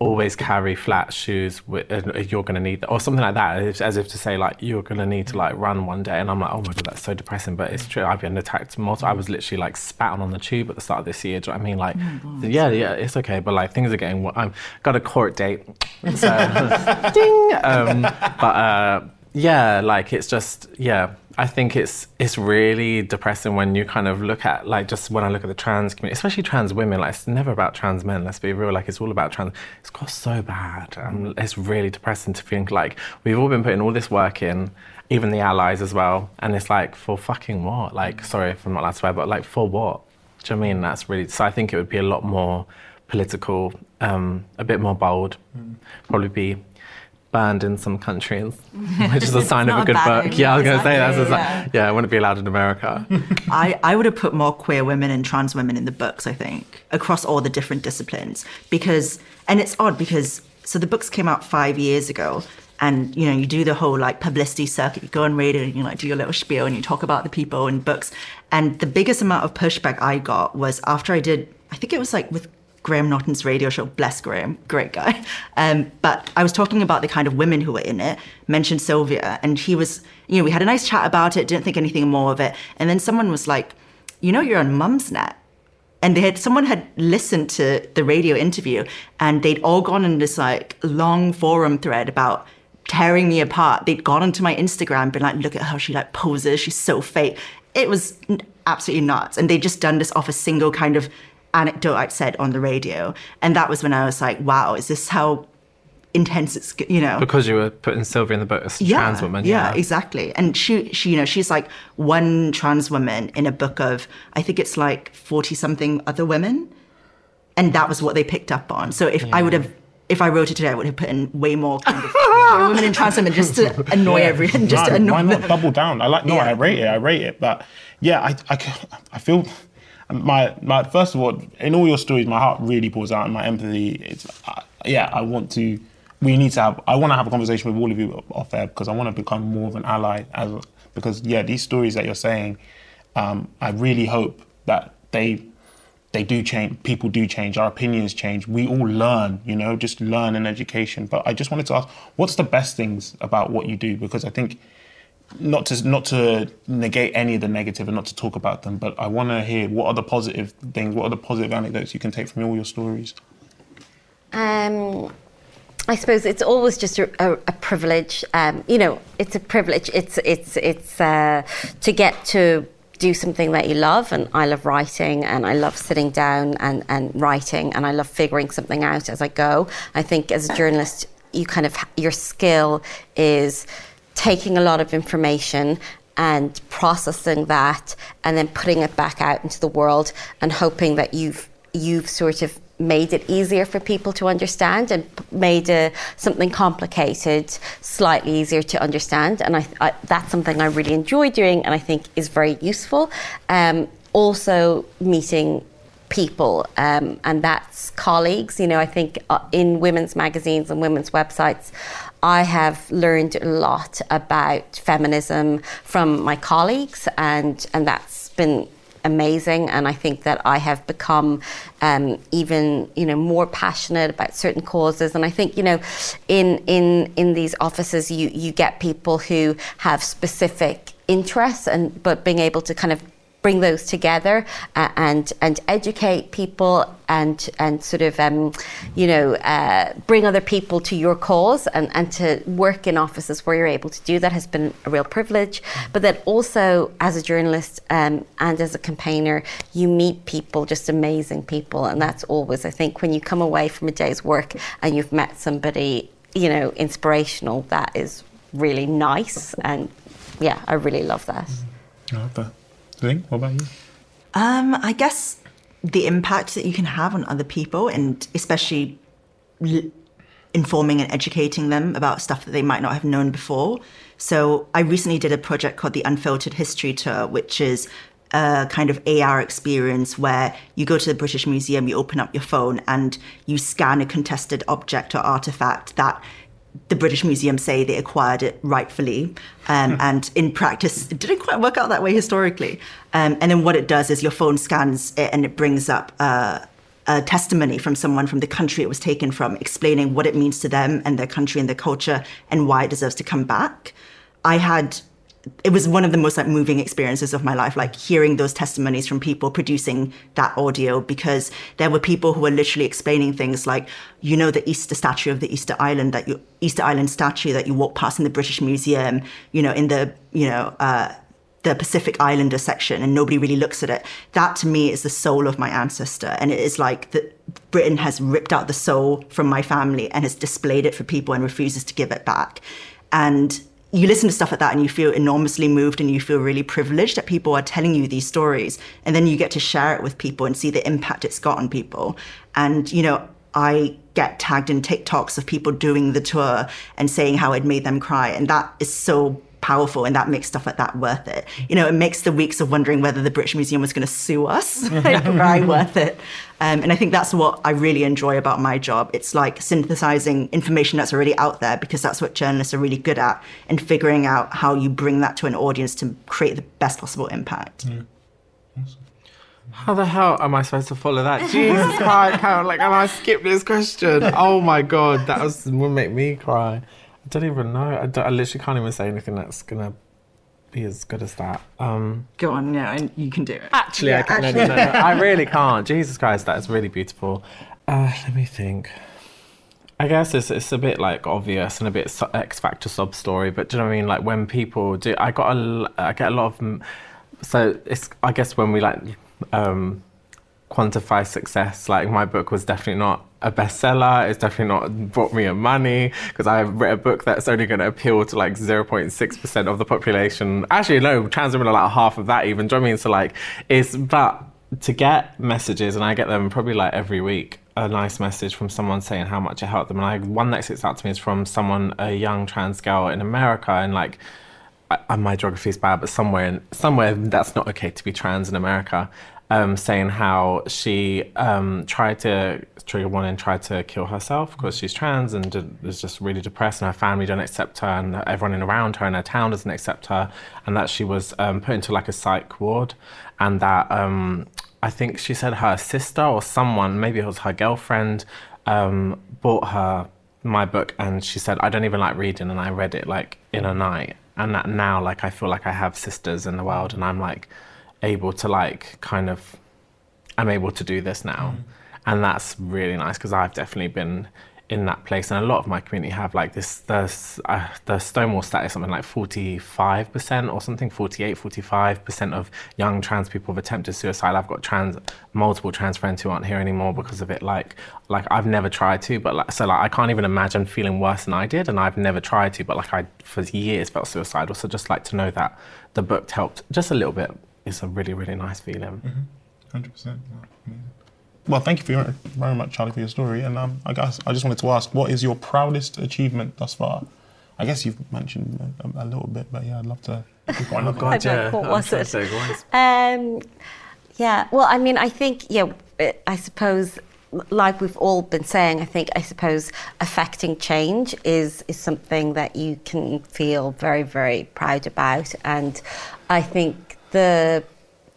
always carry flat shoes with, uh, you're going to need or something like that as, as if to say like you're going to need to like run one day and i'm like oh my god that's so depressing but it's true i've been attacked multiple i was literally like spat on on the tube at the start of this year do you know what i mean? Like oh yeah yeah it's okay but like things are getting i've got a court date so ding um, but uh, yeah like it's just yeah I think it's it's really depressing when you kind of look at like just when I look at the trans community, especially trans women. Like it's never about trans men. Let's be real. Like it's all about trans. It's got so bad. Um, it's really depressing to think like we've all been putting all this work in, even the allies as well, and it's like for fucking what? Like sorry if I'm not allowed to swear, but like for what? Do you know I mean that's really? So I think it would be a lot more political, um, a bit more bold. Mm. Probably be banned in some countries, which is a sign of a good book. Yeah, I was going to say that's a yeah. yeah, it wouldn't be allowed in America. I, I would have put more queer women and trans women in the books, I think, across all the different disciplines. Because, and it's odd because, so the books came out five years ago. And you know, you do the whole like publicity circuit. You go on radio and you like do your little spiel and you talk about the people and books. And the biggest amount of pushback I got was after I did. I think it was like with Graham Norton's radio show. Bless Graham, great guy. Um, but I was talking about the kind of women who were in it, mentioned Sylvia, and he was, you know, we had a nice chat about it, didn't think anything more of it. And then someone was like, you know, you're on Mumsnet. And they had someone had listened to the radio interview and they'd all gone in this like long forum thread about tearing me apart. They'd gone onto my Instagram, been like, look at how she like poses, she's so fake. It was absolutely nuts. And they'd just done this off a single kind of anecdote I'd said on the radio. And that was when I was like, wow, is this how intense it's you know because you were putting Sylvia in the book as a yeah, trans woman yeah. yeah exactly and she she you know she's like one trans woman in a book of I think it's like 40 something other women and that was what they picked up on so if yeah. I would have if I wrote it today, I would have put in way more kind of women and trans women just to annoy yeah. everyone, just no, to annoy. Why not double down? I like no, yeah. I rate it, I rate it, but yeah, I, I, I feel my my first of all, in all your stories, my heart really pours out, and my empathy. It's uh, yeah, I want to. We need to have. I want to have a conversation with all of you off air because I want to become more of an ally. As because yeah, these stories that you're saying, um, I really hope that they they do change. People do change. Our opinions change. We all learn. You know, just learn in education. But I just wanted to ask, what's the best things about what you do? Because I think not to not to negate any of the negative and not to talk about them, but I want to hear what are the positive things, what are the positive anecdotes you can take from all your stories. Um, I suppose it's always just a, a, a privilege. Um, you know, it's a privilege. It's it's it's uh, to get to do something that you love and I love writing and I love sitting down and, and writing and I love figuring something out as I go. I think as a journalist you kind of your skill is taking a lot of information and processing that and then putting it back out into the world and hoping that you've you've sort of made it easier for people to understand and made uh, something complicated slightly easier to understand. And I, I, that's something I really enjoy doing and I think is very useful. Um, also meeting people um, and that's colleagues. You know I think uh, in women's magazines and women's websites I have learned a lot about feminism from my colleagues, and, and that's been amazing. And I think that I have become um, even you know more passionate about certain causes. And I think you know in in in these offices you you get people who have specific interests and but being able to kind of bring those together uh, and and educate people and and sort of um, you know uh, bring other people to your cause and, and to work in offices where you're able to do that has been a real privilege. But then also as a journalist um, and as a campaigner you meet people just amazing people. And that's always I think when you come away from a day's work and you've met somebody you know inspirational that is really nice. And yeah I really love that. I love that. Zing, what about you? Um, I guess the impact that you can have on other people, and especially l- informing and educating them about stuff that they might not have known before. So I recently did a project called the Unfiltered History Tour, which is a kind of AR experience where you go to the British Museum, you open up your phone, and you scan a contested object or artifact that the British Museum say they acquired it rightfully, um, and in practice, it didn't quite work out that way historically. Um, and then what it does is your phone scans it and it brings up uh, a testimony from someone from the country it was taken from, explaining what it means to them and their country and their culture and why it deserves to come back. I had it was one of the most like moving experiences of my life like hearing those testimonies from people producing that audio because there were people who were literally explaining things like you know the easter statue of the easter island that you easter island statue that you walk past in the british museum you know in the you know uh, the Pacific Islander section and nobody really looks at it. That to me is the soul of my ancestor. And it is like that Britain has ripped out the soul from my family and has displayed it for people and refuses to give it back. And you listen to stuff like that and you feel enormously moved and you feel really privileged that people are telling you these stories and then you get to share it with people and see the impact it's got on people. And you know i get tagged in tiktoks of people doing the tour and saying how it made them cry and that is so powerful and that makes stuff like that worth it you know it makes the weeks of wondering whether the british museum was going to sue us very worth it um, and i think that's what i really enjoy about my job it's like synthesizing information that's already out there because that's what journalists are really good at and figuring out how you bring that to an audience to create the best possible impact How the hell am I supposed to follow that? Jesus Christ, Carol, like, and I skipped this question. Oh my God, that was will make me cry. I don't even know. I, don't- I literally can't even say anything that's gonna be as good as that. Um, go on yeah and you can do it actually, I can't. No, no, no, no, I really can't. Jesus Christ, that is really beautiful. Uh, let me think. I guess it's it's a bit like obvious and a bit so- X Factor sub story, but do you know what I mean? Like when people do, I got a, l- I get a lot of, so it's I guess when we like um, quantify success, like my book was definitely not a bestseller. It's definitely not brought me a money because I read a book that's only going to appeal to like 0.6 percent of the population. Actually, no, trans women are like half of that even. Do you know I mean? So like, it's but to get messages, and I get them probably like every week. A nice message from someone saying how much it helped them, and I one that sticks out to me is from someone, a young trans girl in America, and like my geography is bad, but somewhere in, somewhere that's not okay to be trans in America, um, saying how she um, tried to trigger one and tried to kill herself because she's trans and d- is just really depressed, and her family don't accept her, and everyone in around her and her town doesn't accept her, and that she was um, put into like a psych ward, and that um, I think she said her sister or someone, maybe it was her girlfriend, um, bought her my book and she said i don't even like reading and i read it like in a night and that now like i feel like i have sisters in the world and i'm like able to like kind of i'm able to do this now. And that's really nice because i've definitely been in that place and a lot of my community have like this the, uh, the stonewall stat is something like 45% or something 48 45% of young trans people have attempted suicide. I've got trans multiple trans friends who aren't here anymore because of it like like i've never tried to but like so like i can't even imagine feeling worse than i did and i've never tried to but like i for years felt suicidal. So just like to know that the book helped just a little bit is a really really nice feeling Hundred percent. Well, thank you for your, very much, Charlie, for your story. And um, I guess I just wanted to ask, what is your proudest achievement thus far? I guess you've mentioned a, a little bit, but yeah, I'd love to. if you've got another. God, yeah. What was it? Um, yeah, well, I mean, I think, yeah, I suppose, like we've all been saying, I think, I suppose, affecting change is is something that you can feel very, very proud about, and I think the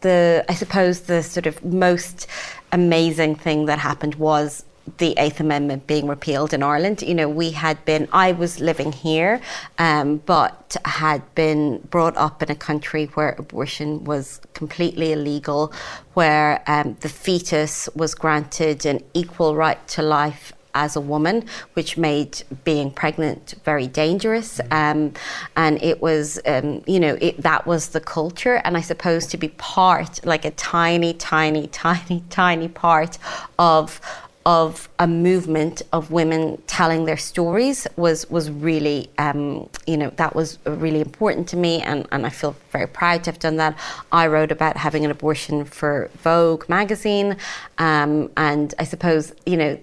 the I suppose the sort of most amazing thing that happened was the Eighth Amendment being repealed in Ireland. You know, we had been, I was living here, um, but had been brought up in a country where abortion was completely illegal, where um, the fetus was granted an equal right to life as a woman, which made being pregnant very dangerous. Um, and it was, um, you know, it, that was the culture. And I suppose to be part, like a tiny, tiny, tiny, tiny part of of a movement of women telling their stories was was really um, you know that was really important to me and, and I feel very proud to have done that. I wrote about having an abortion for Vogue magazine um, and I suppose you know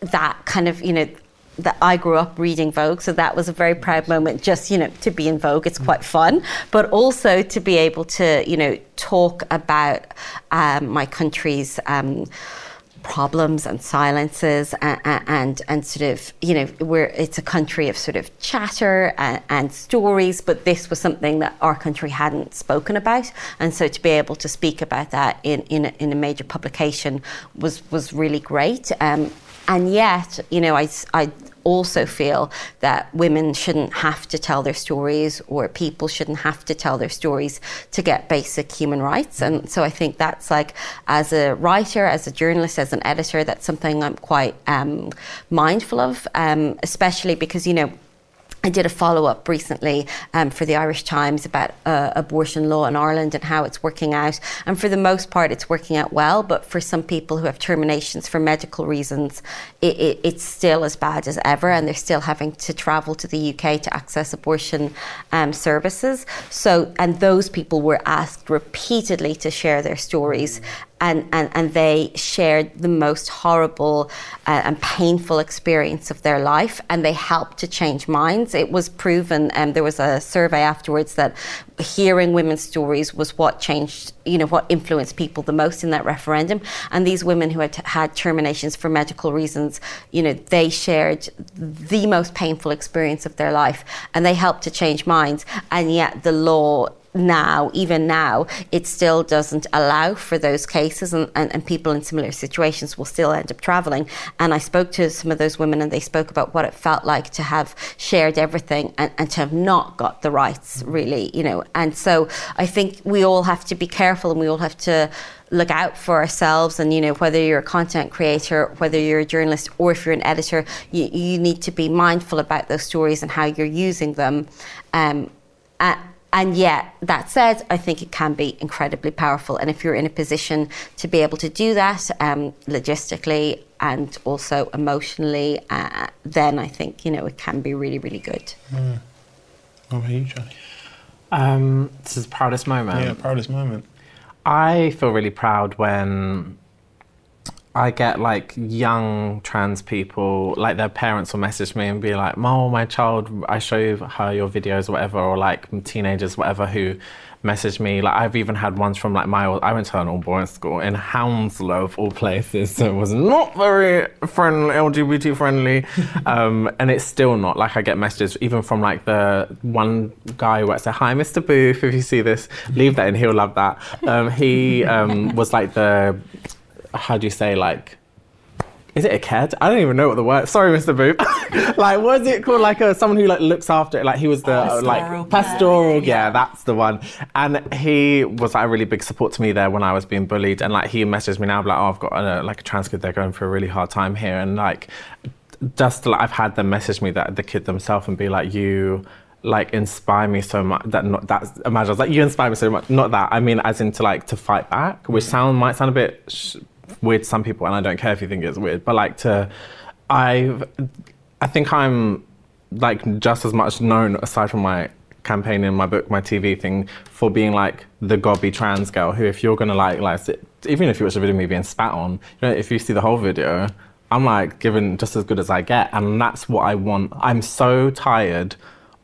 that kind of, you know, that I grew up reading Vogue, so that was a very proud moment. Just you know, to be in Vogue, it's quite fun, but also to be able to you know talk about um, my country's. Um, problems and silences and, and, and sort of you know where it's a country of sort of chatter and, and, stories but this was something that our country hadn't spoken about and so to be able to speak about that in in a, in a major publication was was really great um, and yet, you know, I, I also feel that women shouldn't have to tell their stories or people shouldn't have to tell their stories to get basic human rights. And so I think that's like, as a writer, as a journalist, as an editor, that's something I'm quite um, mindful of, um, especially because, you know, I did a follow up recently um, for the Irish Times about uh, abortion law in Ireland and how it's working out. And for the most part, it's working out well. But for some people who have terminations for medical reasons, it, it, it's still as bad as ever. And they're still having to travel to the UK to access abortion um, services. So, and those people were asked repeatedly to share their stories and, and, and they shared the most horrible uh, and painful experience of their life and they helped to change minds. It was proven, and um, there was a survey afterwards that hearing women's stories was what changed, you know, what influenced people the most in that referendum. And these women who had had terminations for medical reasons, you know, they shared the most painful experience of their life and they helped to change minds. And yet the law now, even now, it still doesn't allow for those cases, and, and, and, people in similar situations will still end up traveling. And I spoke to some of those women, and they spoke about what it felt like to have shared everything and, and to have not got the rights, really, you know. And so I think we all have to be careful and we all have to look out for ourselves and you know whether you're a content creator whether you're a journalist or if you're an editor you, you need to be mindful about those stories and how you're using them um, and yet, that said, I think it can be incredibly powerful. And if you're in a position to be able to do that um, logistically and also emotionally, uh, then I think you know it can be really, really good. Mm. What about you, Johnny? Um, this is the proudest moment. Yeah, proudest moment. I feel really proud when I get like young trans people, like their parents will message me and be like, "Mom, my child, I show her your videos or whatever," or like teenagers, whatever, who message me. Like I've even had ones from like my old, I went to an all boys school in Hounslow of all places, so it was not very friendly, LGBT friendly, um, and it's still not. Like I get messages even from like the one guy who said, "Hi, Mr. Booth, if you see this, leave that in. He'll love that." Um, he um, was like the how do you say like is it a ked? I don't even know what the word. Sorry, Mr. Boop. like, what is it called? Like a, someone who like looks after it. Like he was the uh, pastoral like pastoral. Yeah. yeah. that's the one. And he was like a really big support to me there when I was being bullied. And like he messaged me now, like, oh, I've got a, like a trans kid. They're going through a really hard time here. And like, just like I've had them message me that the kid themselves and be like, you like inspire me so much that not that imagine I was like you inspire me so much not that I mean as into like to fight back which sound might sound a bit sh- weird to some people and I don't care if you think it's weird but like to I've, I think I'm like just as much known aside from my campaign in my book my TV thing for being like the gobby trans girl who if you're gonna like like even if you watch a video of me being spat on you know if you see the whole video I'm like given just as good as I get and that's what I want I'm so tired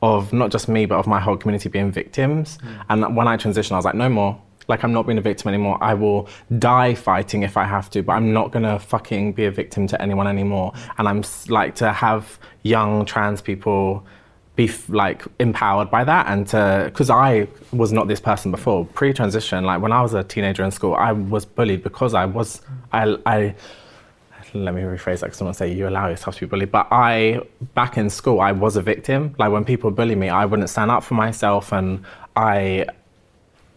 of not just me, but of my whole community being victims. Mm. And when I transitioned, I was like, no more. Like, I'm not being a victim anymore. I will die fighting if I have to, but I'm not gonna fucking be a victim to anyone anymore. And I'm like to have young trans people be like empowered by that and to because I was not this person before pre-transition like when I was a teenager in school I was bullied because I was I I let me rephrase that because to say you allow yourself to be bullied. But I, back in school, I was a victim. Like when people bully me, I wouldn't stand up for myself, and I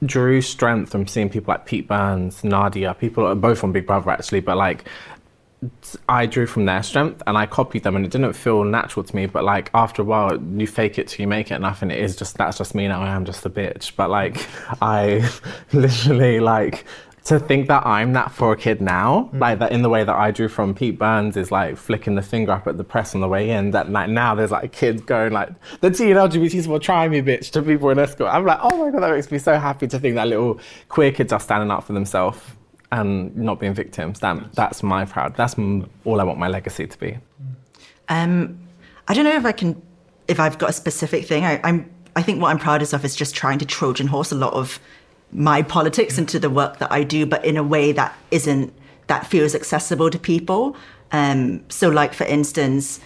drew strength from seeing people like Pete Burns, Nadia, people are both on Big Brother actually, but like I drew from their strength and I copied them and it didn't feel natural to me. But like after a while, you fake it till you make it, and it is just that's just me now. I am just a bitch. But like I literally like to think that I'm that for a kid now, mm. like that in the way that I drew from Pete Burns is like flicking the finger up at the press on the way in. That like now there's like kids going like the T and LGBTs will try me, bitch, to people in escort. I'm like, oh my god, that makes me so happy to think that little queer kids are standing up for themselves and not being victims. That that's my proud. That's all I want my legacy to be. Um, I don't know if I can, if I've got a specific thing. I, I'm. I think what I'm proudest of is just trying to Trojan horse a lot of my politics into the work that I do, but in a way that isn't that feels accessible to people. Um, so, like for instance,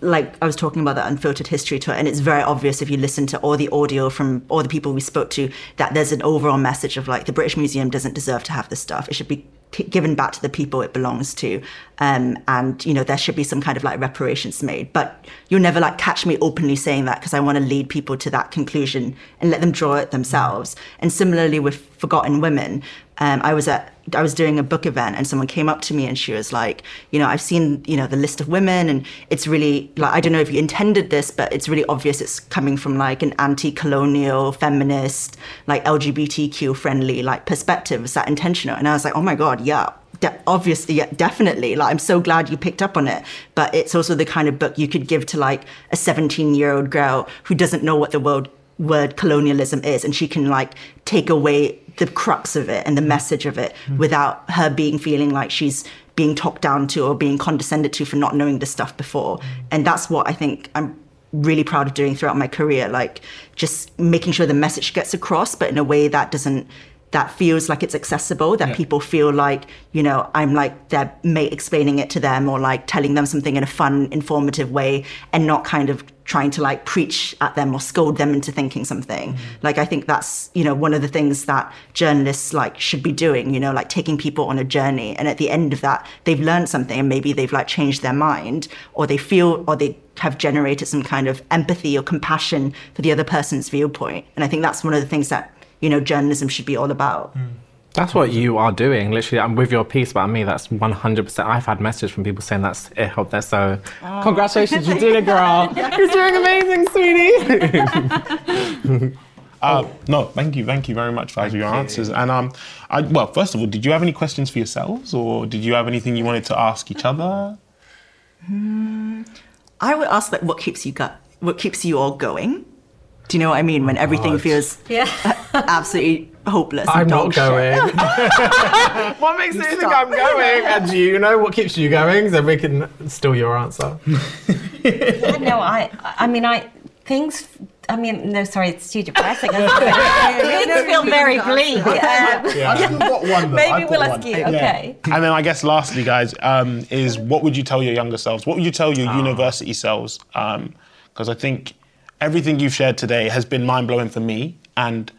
like I was talking about that unfiltered history tour, and it's very obvious if you listen to all the audio from all the people we spoke to that there's an overall message of like the British Museum doesn't deserve to have this stuff. It should be given back to the people it belongs to um, and you know there should be some kind of like reparations made but you'll never like catch me openly saying that because i want to lead people to that conclusion and let them draw it themselves and similarly with forgotten women um, I was at I was doing a book event and someone came up to me and she was like, you know, I've seen you know the list of women and it's really like I don't know if you intended this, but it's really obvious it's coming from like an anti-colonial, feminist, like LGBTQ friendly like perspective. Is that intentional? And I was like, oh my god, yeah. De- obviously, yeah, definitely. Like, I'm so glad you picked up on it. But it's also the kind of book you could give to like a 17 year old girl who doesn't know what the world word colonialism is, and she can like take away the crux of it and the message of it mm. without her being feeling like she's being talked down to or being condescended to for not knowing this stuff before. Mm. And that's what I think I'm really proud of doing throughout my career, like just making sure the message gets across, but in a way that doesn't that feels like it's accessible, that yeah. people feel like, you know, I'm like their mate explaining it to them or like telling them something in a fun, informative way and not kind of trying to like preach at them or scold them into thinking something. Mm-hmm. Like I think that's, you know, one of the things that journalists like should be doing, you know, like taking people on a journey. And at the end of that, they've learned something and maybe they've like changed their mind or they feel or they have generated some kind of empathy or compassion for the other person's viewpoint. And I think that's one of the things that you know journalism should be all about. Mm. That's what you are doing, literally. I'm with your piece about me. That's 100%. I've had messages from people saying that's it helped there. So, oh. congratulations, you did it, girl. You're doing amazing, sweetie. uh, no, thank you, thank you very much for your answers. And um, I, well, first of all, did you have any questions for yourselves, or did you have anything you wanted to ask each other? Mm, I would ask like, what keeps you gut, what keeps you all going? Do you know what I mean? When everything God. feels yeah. absolutely hopeless. I'm not going. what makes you think I'm going? And do you know what keeps you going? So we can steal your answer. yeah, no, I, I mean, I things. I mean, no, sorry, it's too depressing. things feel very bleak. Yeah. got one. Maybe we'll ask you. Okay. And then I guess lastly, guys, um, is what would you tell your younger selves? What would you tell your oh. university selves? Because um, I think everything you've shared today has been mind blowing for me, and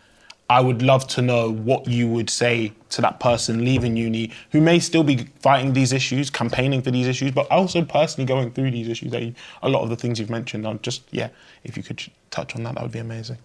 I would love to know what you would say to that person leaving uni who may still be fighting these issues, campaigning for these issues, but also personally going through these issues. A lot of the things you've mentioned are just, yeah, if you could touch on that, that would be amazing.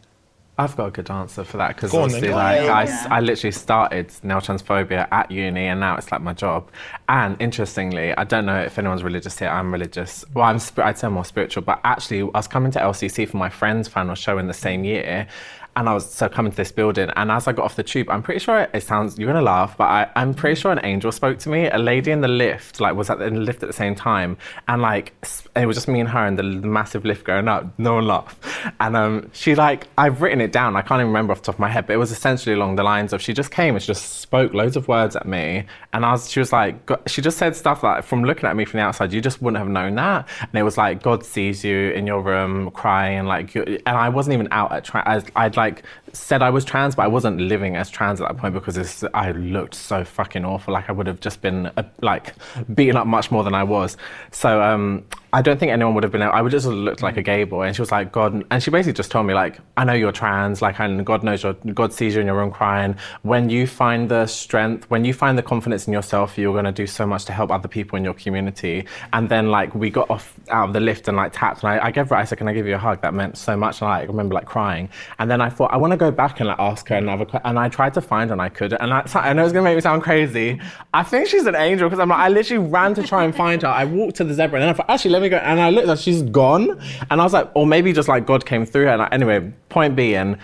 I've got a good answer for that because obviously, like, I, I literally started nail transphobia at uni, and now it's like my job. And interestingly, I don't know if anyone's religious here. I'm religious. Well, I'm I'd say more spiritual, but actually, I was coming to LCC for my friend's final show in the same year, and I was so coming to this building, and as I got off the tube, I'm pretty sure it sounds you're gonna laugh, but I, I'm pretty sure an angel spoke to me. A lady in the lift, like, was at the, the lift at the same time, and like it was just me and her and the, the massive lift going up. No one laughed, and um, she like I've written it down. I can't even remember off the top of my head, but it was essentially along the lines of she just came and she just spoke loads of words at me, and I was she was like she just said stuff like from looking at me from the outside, you just wouldn't have known that, and it was like God sees you in your room crying, like, and I wasn't even out at tra- I'd like said I was trans, but I wasn't living as trans at that point because I looked so fucking awful. Like I would have just been uh, like beaten up much more than I was. So um, I don't think anyone would have been. I would just have looked like a gay boy, and she was like, "God," and she basically just told me like, "I know you're trans, like, and God knows your God sees you in your room crying. When you find the strength, when you find the confidence in yourself, you're gonna do so much to help other people in your community." And then like we got off out of the lift and like tapped, and I, I gave her, I said, "Can I give you a hug?" That meant so much, and I, like, remember like crying. And then I thought I want to go back and like ask her another, que- and I tried to find her and I couldn't. And I, I know it's gonna make me sound crazy. I think she's an angel because I'm like, I literally ran to try and find her. I walked to the zebra, and then I thought, actually, let me go. And I looked, and she's gone. And I was like, or maybe just like God came through her. And I, anyway, point being,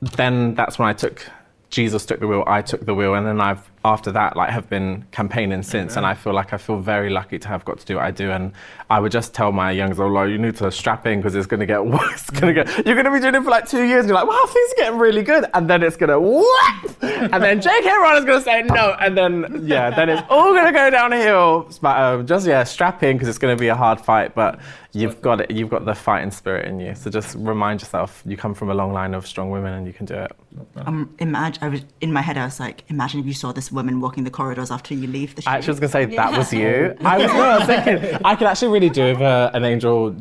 then that's when I took Jesus took the wheel, I took the wheel, and then I've after that like have been campaigning since, and I feel like I feel very lucky to have got to do what I do. And I would just tell my youngs, oh, like, you need to strap in because it's going to get worse. It's gonna get, you're going to be doing it for like two years, and you're like, wow, things are getting really good, and then it's going to what? and then J.K. is going to say no, and then yeah, then it's all going to go downhill. But um, just yeah, strap in because it's going to be a hard fight, but you've got it. You've got the fighting spirit in you. So just remind yourself, you come from a long line of strong women, and you can do it. Um, imagine, I was in my head. I was like, imagine if you saw this woman walking the corridors after you leave the show. I actually was gonna say that was you. I was, no, I was thinking I could actually really do with uh, an angel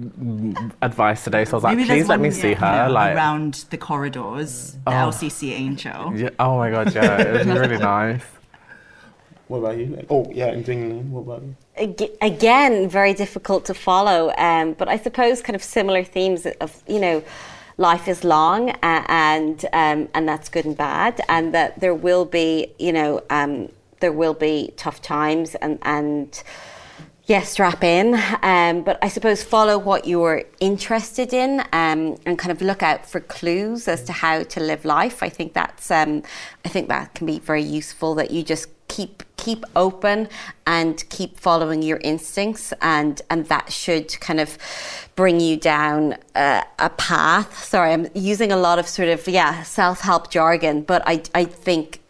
advice today. So I was like, Maybe please let one, me see her. like, around the corridors, the LCC angel. yeah, oh my god, yeah, it was really nice. What about you? Oh, yeah, and England. What about you? Again very difficult to follow um, but i suppose kind of similar themes of you know life is long uh, and um, and that's good and bad and that there will be you know um, there will be tough times and and yes strap in um, but i suppose follow what you're interested in um, and kind of look out for clues as to how to live life i think that's um, i think that can be very useful that you just keep keep open and keep following your instincts and and that should kind of bring you down uh, a path. Sorry i'm using a lot of sort of yeah self-help jargon but i i think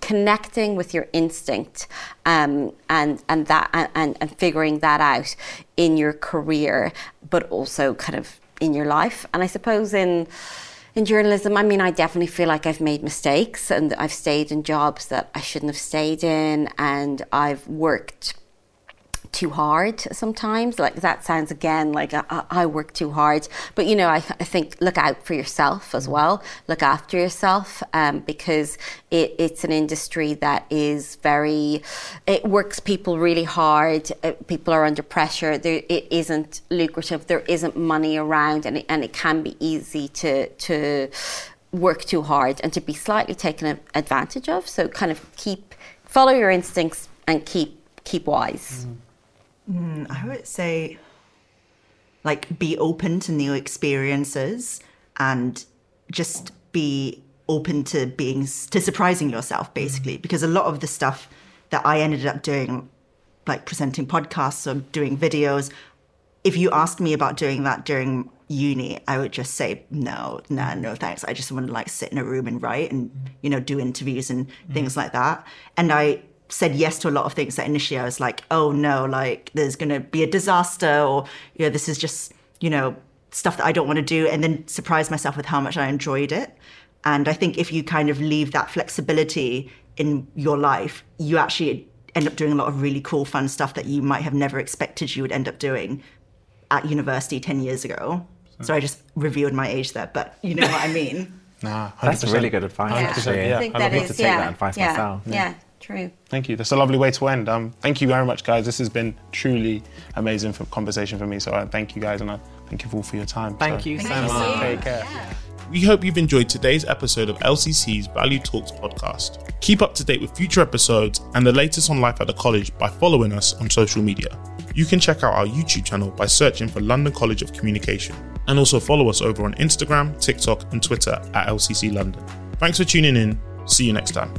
connecting with your instinct um, and and that and, and figuring that out in your career but also kind of in your life. And i suppose in in journalism, I mean, I definitely feel like I've made mistakes and I've stayed in jobs that I shouldn't have stayed in, and I've worked too hard sometimes. Like that sounds again like I, I work too hard, but you know, I, I think look out for yourself as well. Look after yourself um, because it, it's an industry that is very. It works people really hard. Uh, people are under pressure. There, it isn't lucrative. There isn't money around, and it, and it can be easy to to work too hard and to be slightly taken advantage of. So kind of keep follow your instincts and keep keep wise. Mm. Mm, I would say, like, be open to new experiences and just be open to being to surprising yourself, mm. basically. Because a lot of the stuff that I ended up doing, like presenting podcasts or doing videos, if you asked me about doing that during uni, I would just say no, nah, no thanks. I just want to like sit in a room and write and mm. you know do interviews and things like that. And I said yes to a lot of things that initially I was like, oh no, like there's going to be a disaster or, you know, this is just, you know, stuff that I don't want to do. And then surprise myself with how much I enjoyed it. And I think if you kind of leave that flexibility in your life, you actually end up doing a lot of really cool, fun stuff that you might have never expected you would end up doing at university 10 years ago. So I just revealed my age there, but you know what I mean. Nah, 100%. That's really good advice. Yeah. Actually, Yeah, I think I that love it. is to take yeah, that advice yeah, myself. Yeah, true. Thank you. That's a lovely way to end. Um, thank you very much, guys. This has been truly amazing for conversation for me. So I thank you guys, and I thank you all for your time. Thank So- you so you. much. Take care. We hope you've enjoyed today's episode of LCC's Value Talks podcast. Keep up to date with future episodes and the latest on life at the college by following us on social media. You can check out our YouTube channel by searching for London College of Communication and also follow us over on Instagram, TikTok, and Twitter at LCC London. Thanks for tuning in. See you next time.